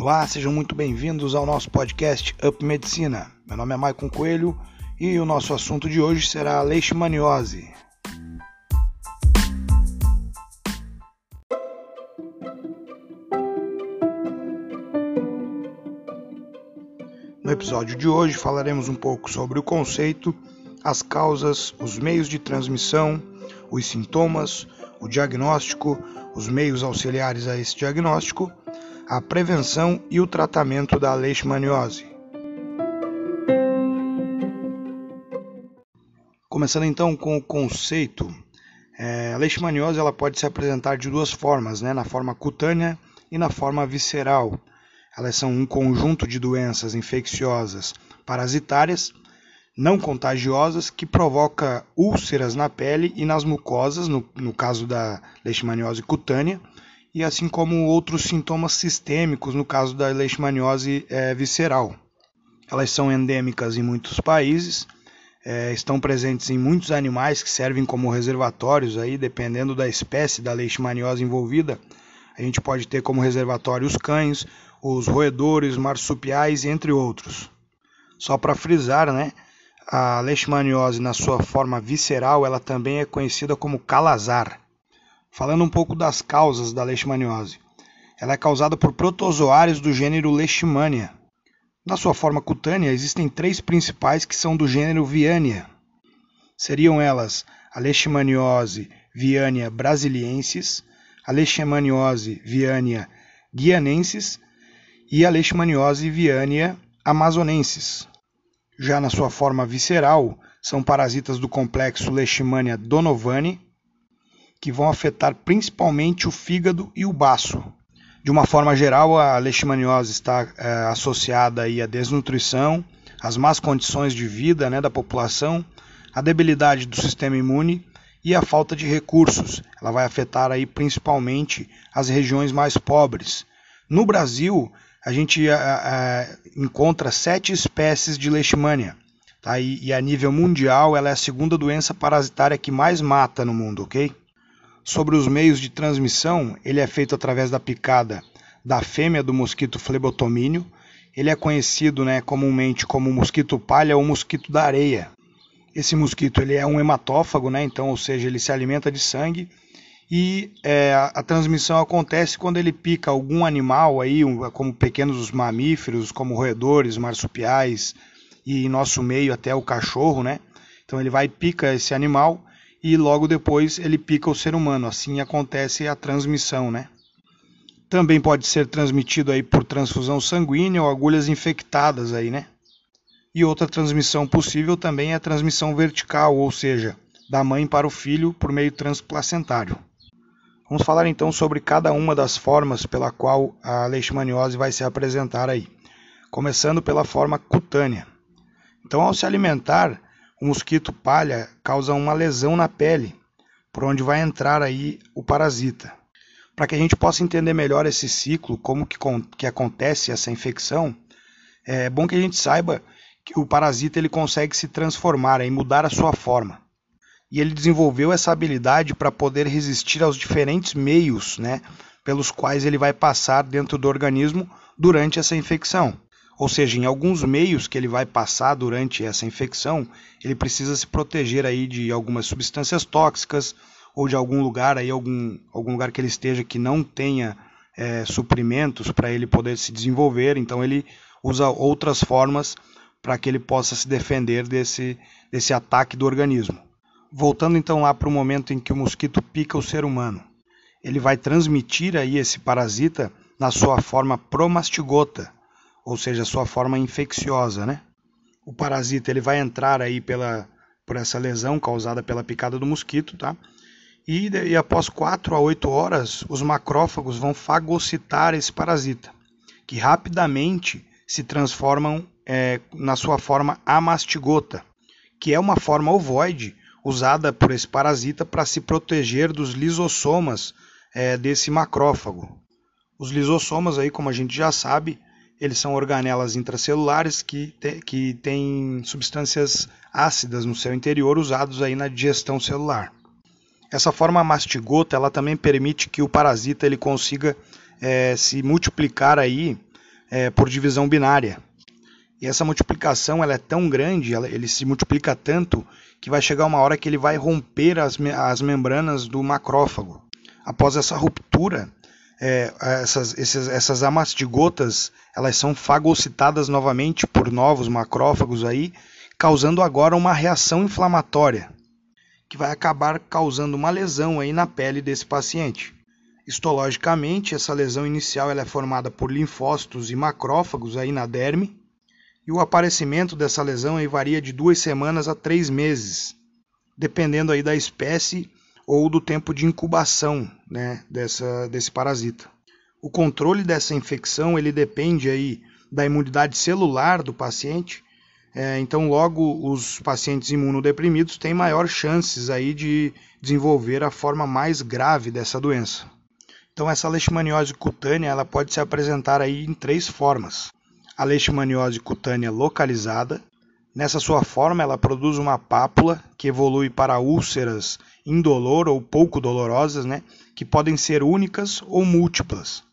Olá, sejam muito bem-vindos ao nosso podcast Up Medicina. Meu nome é Maicon Coelho e o nosso assunto de hoje será a leishmaniose. No episódio de hoje falaremos um pouco sobre o conceito, as causas, os meios de transmissão, os sintomas, o diagnóstico, os meios auxiliares a esse diagnóstico, a prevenção e o tratamento da leishmaniose. Começando então com o conceito, é, a leishmaniose ela pode se apresentar de duas formas, né, na forma cutânea e na forma visceral. Elas são um conjunto de doenças infecciosas parasitárias não contagiosas que provoca úlceras na pele e nas mucosas, no, no caso da leishmaniose cutânea, e assim como outros sintomas sistêmicos, no caso da leishmaniose é, visceral. Elas são endêmicas em muitos países, é, estão presentes em muitos animais que servem como reservatórios, aí, dependendo da espécie da leishmaniose envolvida. A gente pode ter como reservatório os cães, os roedores, marsupiais, entre outros. Só para frisar, né? A leishmaniose, na sua forma visceral, ela também é conhecida como calazar. Falando um pouco das causas da leishmaniose. Ela é causada por protozoários do gênero Leishmania. Na sua forma cutânea, existem três principais que são do gênero Viania. Seriam elas a leishmaniose Viania brasiliensis, a leishmaniose Viania guianensis e a leishmaniose Viania amazonensis. Já na sua forma visceral, são parasitas do complexo Leishmania donovani, que vão afetar principalmente o fígado e o baço. De uma forma geral, a leishmaniose está é, associada aí à desnutrição, às más condições de vida né, da população, à debilidade do sistema imune e à falta de recursos. Ela vai afetar aí principalmente as regiões mais pobres. No Brasil, a gente a, a, encontra sete espécies de leishmania. Tá? E, e, a nível mundial, ela é a segunda doença parasitária que mais mata no mundo, ok? Sobre os meios de transmissão, ele é feito através da picada da fêmea do mosquito flebotomínio. Ele é conhecido né, comumente como mosquito palha ou mosquito da areia. Esse mosquito ele é um hematófago, né, então, ou seja, ele se alimenta de sangue e é, a, transmissão acontece quando ele pica algum animal aí, um, como pequenos mamíferos, como roedores, marsupiais e em nosso meio até o cachorro, né? Então ele vai e pica esse animal e logo depois ele pica o ser humano. Assim acontece a transmissão, né? Também pode ser transmitido aí por transfusão sanguínea ou agulhas infectadas aí, né? E outra transmissão possível também é a transmissão vertical, ou seja, da mãe para o filho por meio transplacentário. Vamos falar então sobre cada uma das formas pela qual a leishmaniose vai se apresentar aí. Começando pela forma cutânea. Então, ao se alimentar, o mosquito palha causa uma lesão na pele, por onde vai entrar aí o parasita. Para que a gente possa entender melhor esse ciclo, como que, que acontece essa infecção, é bom que a gente saiba que o parasita ele consegue se transformar e mudar a sua forma e ele desenvolveu essa habilidade para poder resistir aos diferentes meios né, pelos quais ele vai passar dentro do organismo durante essa infecção. Ou seja, em alguns meios que ele vai passar durante essa infecção, ele precisa se proteger aí de algumas substâncias tóxicas ou de algum lugar aí algum, algum lugar que ele esteja que não tenha é, suprimentos para ele poder se desenvolver. Então ele usa outras formas para que ele possa se defender desse, desse ataque do organismo. Voltando então lá para o momento em que o mosquito pica o ser humano, ele vai transmitir aí esse parasita na sua forma promastigota, ou seja, sua forma infecciosa, né? O parasita ele vai entrar aí pela por essa lesão causada pela picada do mosquito, tá? E, e após 4 a 8 horas, os macrófagos vão fagocitar esse parasita, que rapidamente se transformam é, na sua forma amastigota, que é uma forma ovoide usada por esse parasita para se proteger dos lisossomas é, desse macrófago. Os lisossomas, aí, como a gente já sabe, eles são organelas intracelulares que, te, que têm substâncias ácidas no seu interior usados aí na digestão celular. Essa forma mastigota ela também permite que o parasita ele consiga é, se multiplicar aí é, por divisão binária. E essa multiplicação ela é tão grande, ela, ele se multiplica tanto, que vai chegar uma hora que ele vai romper as, as membranas do macrófago. Após essa ruptura, é, essas, esses, essas amastigotas elas são fagocitadas novamente por novos macrófagos aí, causando agora uma reação inflamatória, que vai acabar causando uma lesão aí na pele desse paciente. Histologicamente, essa lesão inicial ela é formada por linfócitos e macrófagos aí na derme, e o aparecimento dessa lesão aí varia de duas semanas a três meses, dependendo aí da espécie ou do tempo de incubação né, dessa, desse parasita. O controle dessa infecção ele depende aí da imunidade celular do paciente. É, então, logo os pacientes imunodeprimidos têm maior chances aí de desenvolver a forma mais grave dessa doença. Então, essa leishmaniose cutânea ela pode se apresentar aí em três formas: a leishmaniose cutânea localizada, Nessa sua forma, ela produz uma pápula que evolui para úlceras indolor ou pouco dolorosas, né, que podem ser únicas ou múltiplas.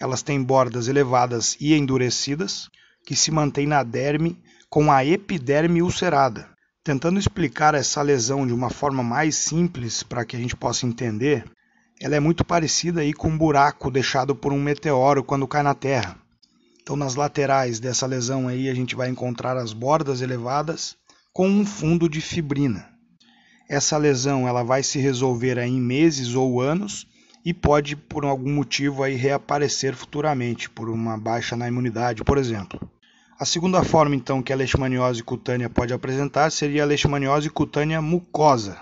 Elas têm bordas elevadas e endurecidas, que se mantêm na derme com a epiderme ulcerada. Tentando explicar essa lesão de uma forma mais simples para que a gente possa entender, ela é muito parecida aí com um buraco deixado por um meteoro quando cai na Terra. Então, nas laterais dessa lesão aí, a gente vai encontrar as bordas elevadas com um fundo de fibrina. Essa lesão ela vai se resolver em meses ou anos e pode, por algum motivo, aí, reaparecer futuramente, por uma baixa na imunidade, por exemplo. A segunda forma, então, que a leishmaniose cutânea pode apresentar seria a leishmaniose cutânea mucosa.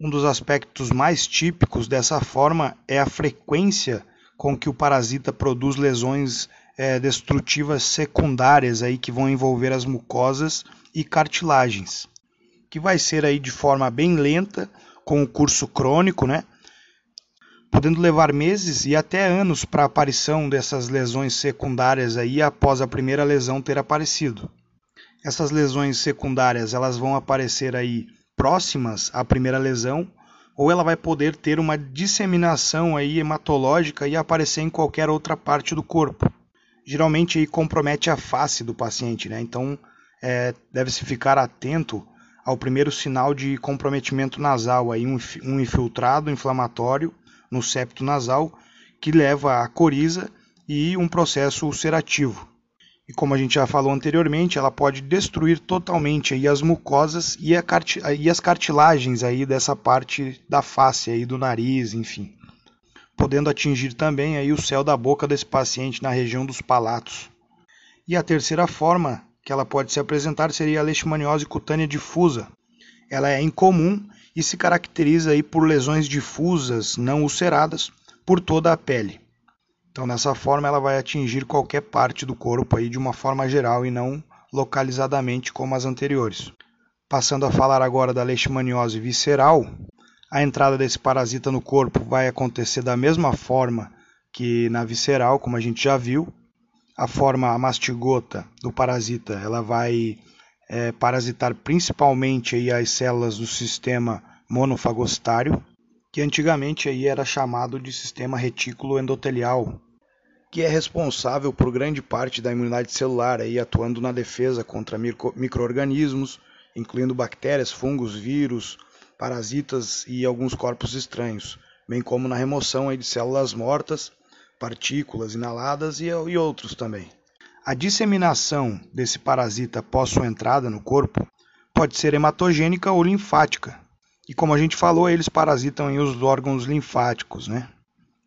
Um dos aspectos mais típicos dessa forma é a frequência com que o parasita produz lesões é, destrutivas secundárias aí que vão envolver as mucosas e cartilagens, que vai ser aí de forma bem lenta, com o curso crônico, né? Podendo levar meses e até anos para a aparição dessas lesões secundárias aí após a primeira lesão ter aparecido. Essas lesões secundárias elas vão aparecer aí próximas à primeira lesão ou ela vai poder ter uma disseminação aí hematológica e aparecer em qualquer outra parte do corpo geralmente compromete a face do paciente, né? Então é, deve-se ficar atento ao primeiro sinal de comprometimento nasal, aí um, um infiltrado inflamatório no septo nasal que leva à coriza e um processo ulcerativo. E como a gente já falou anteriormente, ela pode destruir totalmente aí as mucosas e, e as cartilagens aí dessa parte da face aí do nariz, enfim podendo atingir também aí o céu da boca desse paciente na região dos palatos. E a terceira forma que ela pode se apresentar seria a leishmaniose cutânea difusa. Ela é incomum e se caracteriza aí por lesões difusas, não ulceradas, por toda a pele. Então, dessa forma, ela vai atingir qualquer parte do corpo aí de uma forma geral e não localizadamente como as anteriores. Passando a falar agora da leishmaniose visceral, a entrada desse parasita no corpo vai acontecer da mesma forma que na visceral, como a gente já viu. A forma mastigota do parasita ela vai é, parasitar principalmente aí as células do sistema monofagostário, que antigamente aí era chamado de sistema retículo endotelial, que é responsável por grande parte da imunidade celular, aí atuando na defesa contra micro-organismos, incluindo bactérias, fungos, vírus, parasitas e alguns corpos estranhos, bem como na remoção de células mortas, partículas inaladas e, e outros também. A disseminação desse parasita após sua entrada no corpo pode ser hematogênica ou linfática. E como a gente falou, eles parasitam os órgãos linfáticos, né?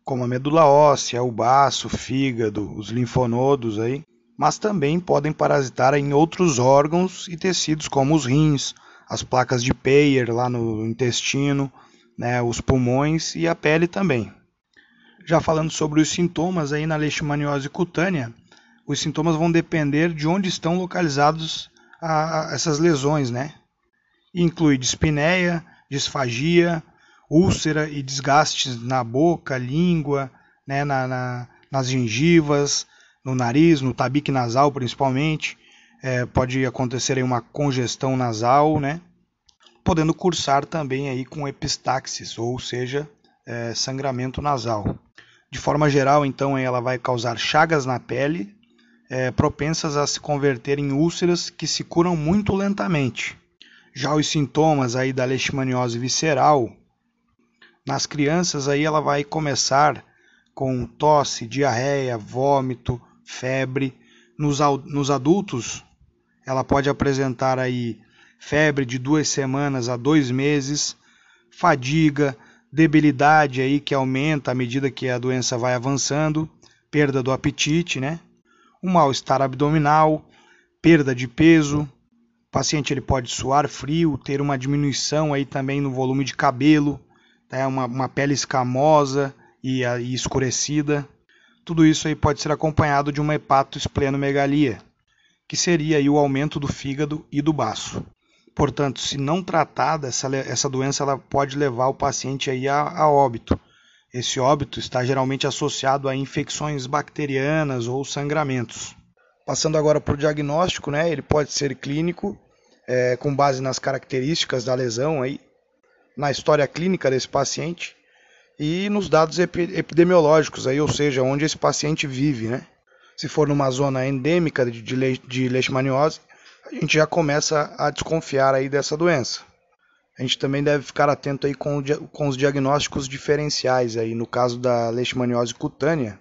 Como a medula óssea, o baço, o fígado, os linfonodos aí, mas também podem parasitar em outros órgãos e tecidos como os rins, as placas de Peyer lá no intestino, né, os pulmões e a pele também. Já falando sobre os sintomas aí na leishmaniose cutânea, os sintomas vão depender de onde estão localizados a, a essas lesões, né? Inclui dispneia, disfagia, úlcera e desgastes na boca, língua, né, na, na, nas gengivas, no nariz, no tabique nasal principalmente, é, pode acontecer aí uma congestão nasal, né? Podendo cursar também aí com epistaxis, ou seja, é, sangramento nasal. De forma geral, então, ela vai causar chagas na pele, é, propensas a se converter em úlceras que se curam muito lentamente. Já os sintomas aí da leishmaniose visceral, nas crianças aí ela vai começar com tosse, diarreia, vômito, febre. Nos, nos adultos, ela pode apresentar aí febre de duas semanas a dois meses, fadiga, debilidade aí que aumenta à medida que a doença vai avançando, perda do apetite, né? Um mal-estar abdominal, perda de peso. O paciente ele pode suar frio, ter uma diminuição aí também no volume de cabelo, né? uma, uma pele escamosa e, e escurecida. Tudo isso aí pode ser acompanhado de uma hepatosplenomegalia, que seria aí o aumento do fígado e do baço. Portanto, se não tratada, essa, essa doença ela pode levar o paciente aí a, a óbito. Esse óbito está geralmente associado a infecções bacterianas ou sangramentos. Passando agora para o diagnóstico, né, ele pode ser clínico, é, com base nas características da lesão, aí, na história clínica desse paciente e nos dados epidemiológicos, aí, ou seja, onde esse paciente vive. Né? Se for numa zona endêmica de, de, leishmaniose, a gente já começa a desconfiar aí dessa doença. A gente também deve ficar atento aí com, com os diagnósticos diferenciais aí, no caso da leishmaniose cutânea,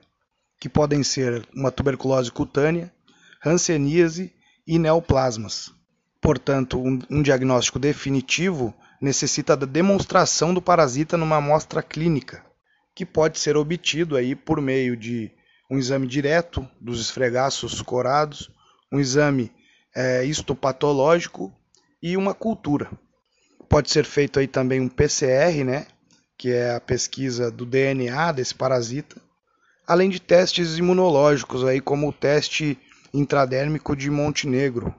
que podem ser uma tuberculose cutânea, hanseníase e neoplasmas. Portanto, um, um diagnóstico definitivo necessita da demonstração do parasita numa amostra clínica, que pode ser obtido aí por meio de um exame direto dos esfregaços corados, um exame é, histopatológico e uma cultura. Pode ser feito aí também um PCR, né, que é a pesquisa do DNA desse parasita, além de testes imunológicos aí como o teste intradérmico de Montenegro.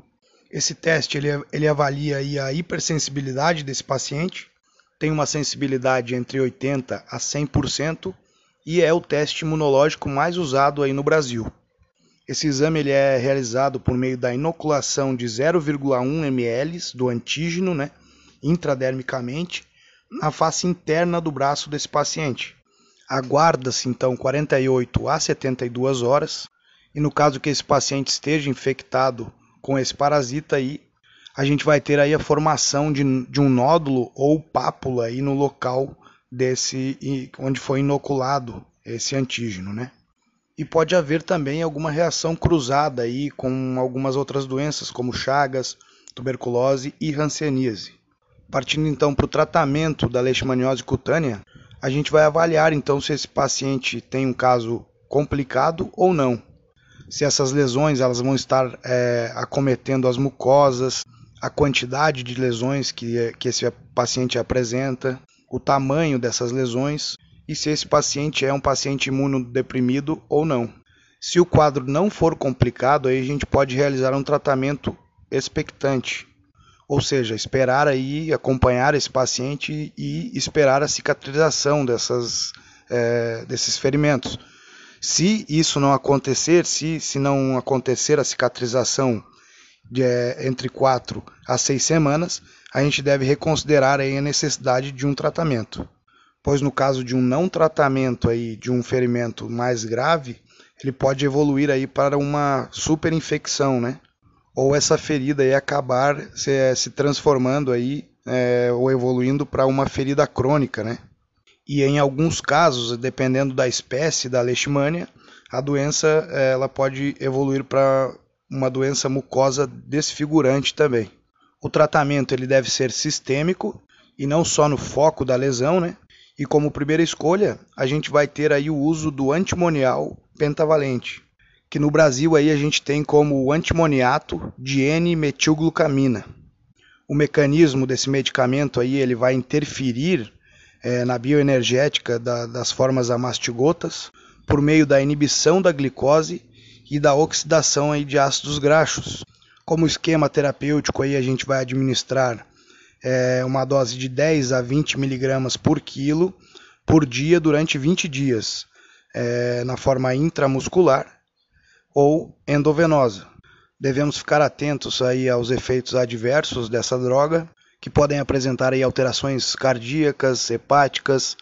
Esse teste ele, ele avalia aí a hipersensibilidade desse paciente, tem uma sensibilidade entre 80 a 100% e é o teste imunológico mais usado aí no Brasil. Esse exame ele é realizado por meio da inoculação de 0,1 ml do antígeno, né, intradermicamente, na face interna do braço desse paciente. Aguarda-se então 48 a 72 horas, e no caso que esse paciente esteja infectado com esse parasita aí, a gente vai ter aí a formação de, de um nódulo ou pápula aí no local desse onde foi inoculado esse antígeno, né? e pode haver também alguma reação cruzada aí com algumas outras doenças como Chagas, tuberculose e hanseníase. Partindo então para o tratamento da leishmaniose cutânea, a gente vai avaliar então se esse paciente tem um caso complicado ou não. Se essas lesões elas vão estar é, acometendo as mucosas, a quantidade de lesões que, que esse paciente apresenta, o tamanho dessas lesões e se esse paciente é um paciente imunodeprimido ou não. Se o quadro não for complicado, aí a gente pode realizar um tratamento expectante, ou seja, esperar aí, acompanhar esse paciente e esperar a cicatrização dessas, é, desses ferimentos. Se isso não acontecer, se, se não acontecer a cicatrização de, é, entre 4 a 6 semanas, a gente deve reconsiderar aí a necessidade de um tratamento pois no caso de um não tratamento aí de um ferimento mais grave, ele pode evoluir aí para uma superinfecção, né? Ou essa ferida aí acabar se, se transformando aí é, ou evoluindo para uma ferida crônica, né? E em alguns casos, dependendo da espécie da leishmania, a doença ela pode evoluir para uma doença mucosa desfigurante também. O tratamento ele deve ser sistêmico e não só no foco da lesão, né? E como primeira escolha, a gente vai ter aí o uso do antimonial pentavalente, que no Brasil aí a gente tem como antimoniato de N-metilglucamina. O mecanismo desse medicamento aí ele vai interferir é, na bioenergética da, das formas amastigotas por meio da inibição da glicose e da oxidação aí de ácidos graxos. Como esquema terapêutico aí a gente vai administrar é, uma dose de 10 a 20 miligramas por quilo por dia durante 20 dias, é, na forma intramuscular ou endovenosa. Devemos ficar atentos aí aos efeitos adversos dessa droga, que podem apresentar aí alterações cardíacas, hepáticas,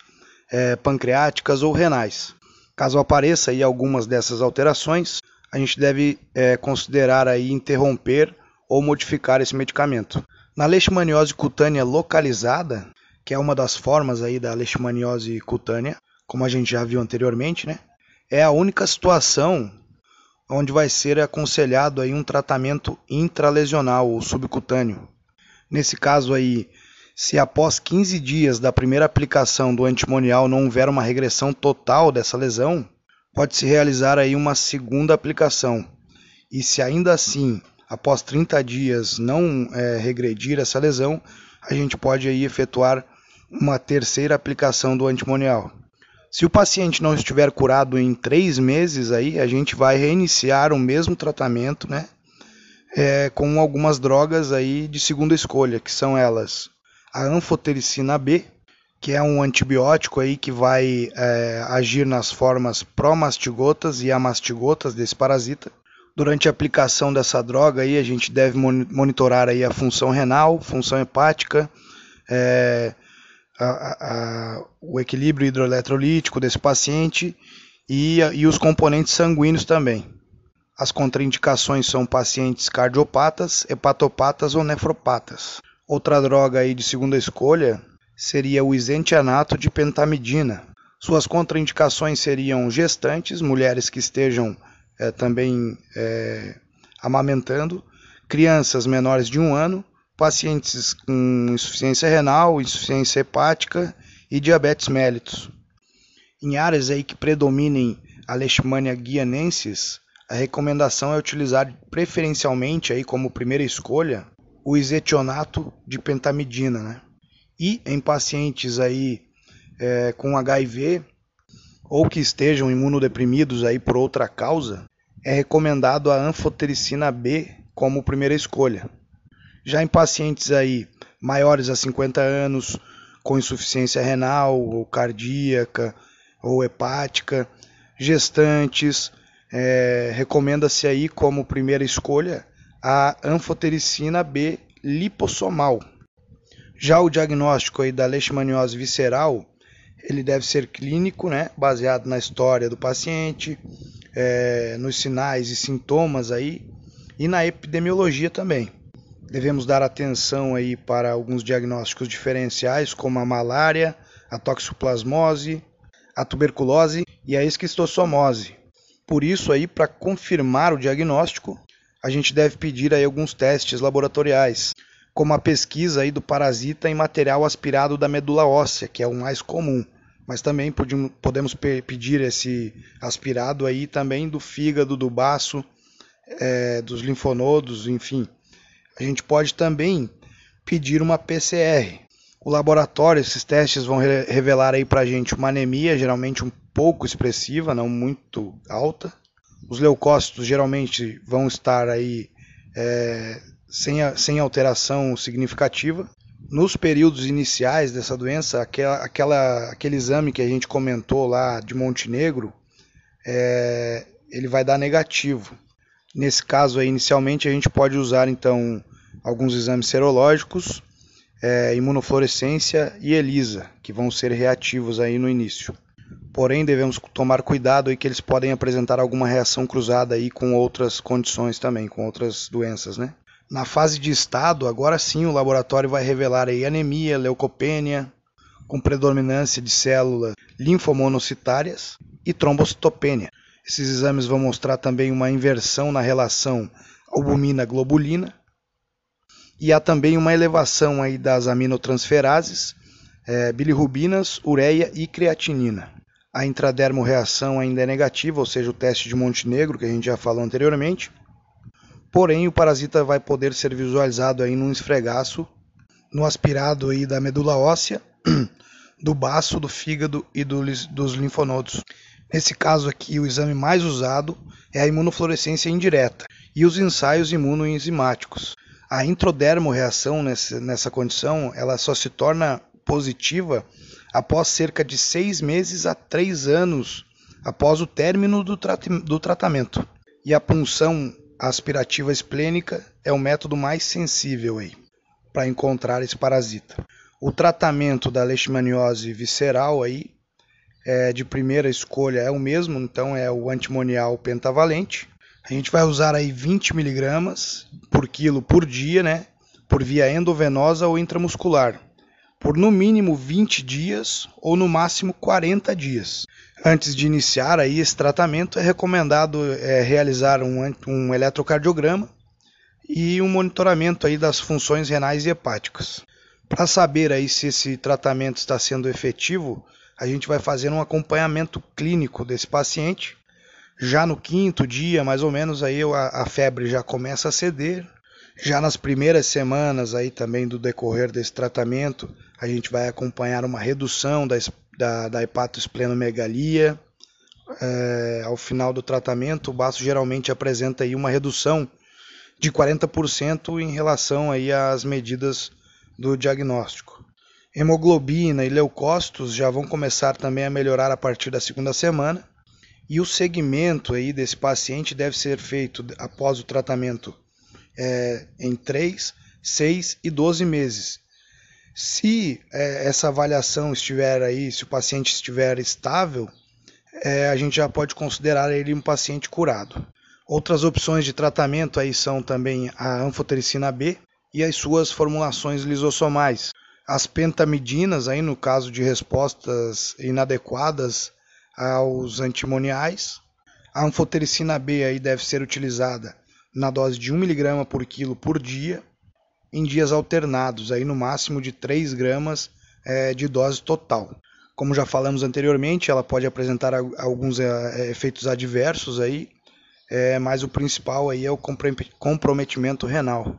é, pancreáticas ou renais. Caso apareça aí algumas dessas alterações, a gente deve é, considerar aí interromper ou modificar esse medicamento. Na leishmaniose cutânea localizada, que é uma das formas aí da leishmaniose cutânea, como a gente já viu anteriormente, né? É a única situação onde vai ser aconselhado aí um tratamento intralesional ou subcutâneo. Nesse caso aí, se após 15 dias da primeira aplicação do antimonial não houver uma regressão total dessa lesão, pode-se realizar aí uma segunda aplicação. E se ainda assim, após 30 dias não é, regredir essa lesão, a gente pode aí efetuar uma terceira aplicação do antimonial. Se o paciente não estiver curado em três meses, aí a gente vai reiniciar o mesmo tratamento, né? É, com algumas drogas aí de segunda escolha, que são elas a anfotericina B, que é um antibiótico aí que vai é, agir nas formas pró-mastigotas e amastigotas desse parasita. Durante a aplicação dessa droga aí, a gente deve monitorar aí a função renal, função hepática, é, a, a, o equilíbrio hidroeletrolítico desse paciente e, e os componentes sanguíneos também. As contraindicações são pacientes cardiopatas, hepatopatas ou nefropatas. Outra droga aí de segunda escolha seria o isentianato de pentamidina. Suas contraindicações seriam gestantes, mulheres que estejam é, também é, amamentando, crianças menores de um ano, pacientes com insuficiência renal, insuficiência hepática e diabetes mellitus. Em áreas aí que predominem a Leishmania guianensis, a recomendação é utilizar preferencialmente aí como primeira escolha o isetionato de pentamidina, né? E em pacientes aí é, com HIV ou que estejam imunodeprimidos aí por outra causa, é recomendado a anfotericina B como primeira escolha. Já em pacientes aí maiores a 50 anos, com insuficiência renal ou cardíaca ou hepática, gestantes, é, recomenda-se aí como primeira escolha a anfotericina B lipossomal. Já o diagnóstico aí da leishmaniose visceral, ele deve ser clínico, né, baseado na história do paciente, é, nos sinais e sintomas aí e na epidemiologia também. Devemos dar atenção aí para alguns diagnósticos diferenciais, como a malária, a toxoplasmose, a tuberculose e a esquistossomose. Por isso aí, para confirmar o diagnóstico, a gente deve pedir aí alguns testes laboratoriais, como a pesquisa aí do parasita em material aspirado da medula óssea, que é o mais comum. Mas também podemos pedir esse aspirado aí também do fígado, do baço, é, dos linfonodos, enfim. A gente pode também pedir uma PCR. O laboratório, esses testes vão re revelar aí para a gente uma anemia, geralmente um pouco expressiva, não muito alta. Os leucócitos geralmente vão estar aí é, sem, a, sem alteração significativa. Nos períodos iniciais dessa doença, aquela, aquela, aquele exame que a gente comentou lá de Montenegro, é, ele vai dar negativo. Nesse caso aí, inicialmente, a gente pode usar então alguns exames serológicos, é, imunofluorescência e ELISA, que vão ser reativos aí no início. Porém, devemos tomar cuidado aí que eles podem apresentar alguma reação cruzada aí com outras condições também, com outras doenças, né? Na fase de estado, agora sim o laboratório vai revelar anemia, leucopênia, com predominância de células linfomonocitárias e trombocitopênia. Esses exames vão mostrar também uma inversão na relação albumina-globulina e há também uma elevação aí das aminotransferases, é, bilirrubinas, ureia e creatinina. A intradermorreação ainda é negativa, ou seja, o teste de Montenegro, que a gente já falou anteriormente. Porém, o parasita vai poder ser visualizado aí num esfregaço, no aspirado aí da medula óssea, do baço, do fígado e do, dos linfonodos. Nesse caso aqui, o exame mais usado é a imunofluorescência indireta e os ensaios imunoenzimáticos. A introdermorreação nessa, nessa condição ela só se torna positiva após cerca de seis meses a três anos após o término do, do tratamento. E a punção aspirativa esplênica é o método mais sensível para encontrar esse parasita. O tratamento da leishmaniose visceral aí é, de primeira escolha é o mesmo, então é o antimonial pentavalente. A gente vai usar aí 20 miligramas por quilo por dia, né? Por via endovenosa ou intramuscular, por no mínimo 20 dias ou no máximo 40 dias. Antes de iniciar aí esse tratamento, é recomendado é, realizar um, um eletrocardiograma e um monitoramento aí das funções renais e hepáticas. Para saber aí se esse tratamento está sendo efetivo, a gente vai fazer um acompanhamento clínico desse paciente. Já no quinto dia, mais ou menos, aí a, a febre já começa a ceder. Já nas primeiras semanas aí também do decorrer desse tratamento, a gente vai acompanhar uma redução da, da, da hepatosplenomegalia. É, ao final do tratamento, o baço geralmente apresenta aí uma redução de 40% em relação aí às medidas do diagnóstico. Hemoglobina e leucócitos já vão começar também a melhorar a partir da segunda semana. E o segmento aí desse paciente deve ser feito após o tratamento é, em 3, 6 e 12 meses, se é, essa avaliação estiver aí, se o paciente estiver estável, é, a gente já pode considerar ele um paciente curado. Outras opções de tratamento aí são também a anfotericina B e as suas formulações lisossomais. As pentamidinas, aí no caso de respostas inadequadas aos antimoniais. A anfotericina B aí deve ser utilizada na dose de 1 mg por quilo por dia em dias alternados, aí no máximo de 3 gramas é, de dose total. Como já falamos anteriormente, ela pode apresentar alguns é, efeitos adversos aí, é, mas o principal aí é o comprometimento renal.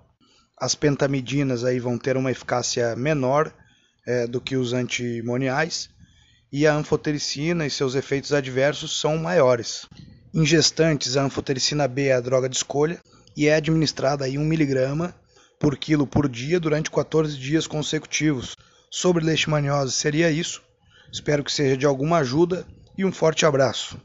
As pentamidinas aí vão ter uma eficácia menor é, do que os antimoniais e a anfotericina e seus efeitos adversos são maiores. Em gestantes, a anfotericina B é a droga de escolha e é administrada em 1 mg por quilo por dia durante 14 dias consecutivos. Sobre leishmaniose seria isso. Espero que seja de alguma ajuda e um forte abraço.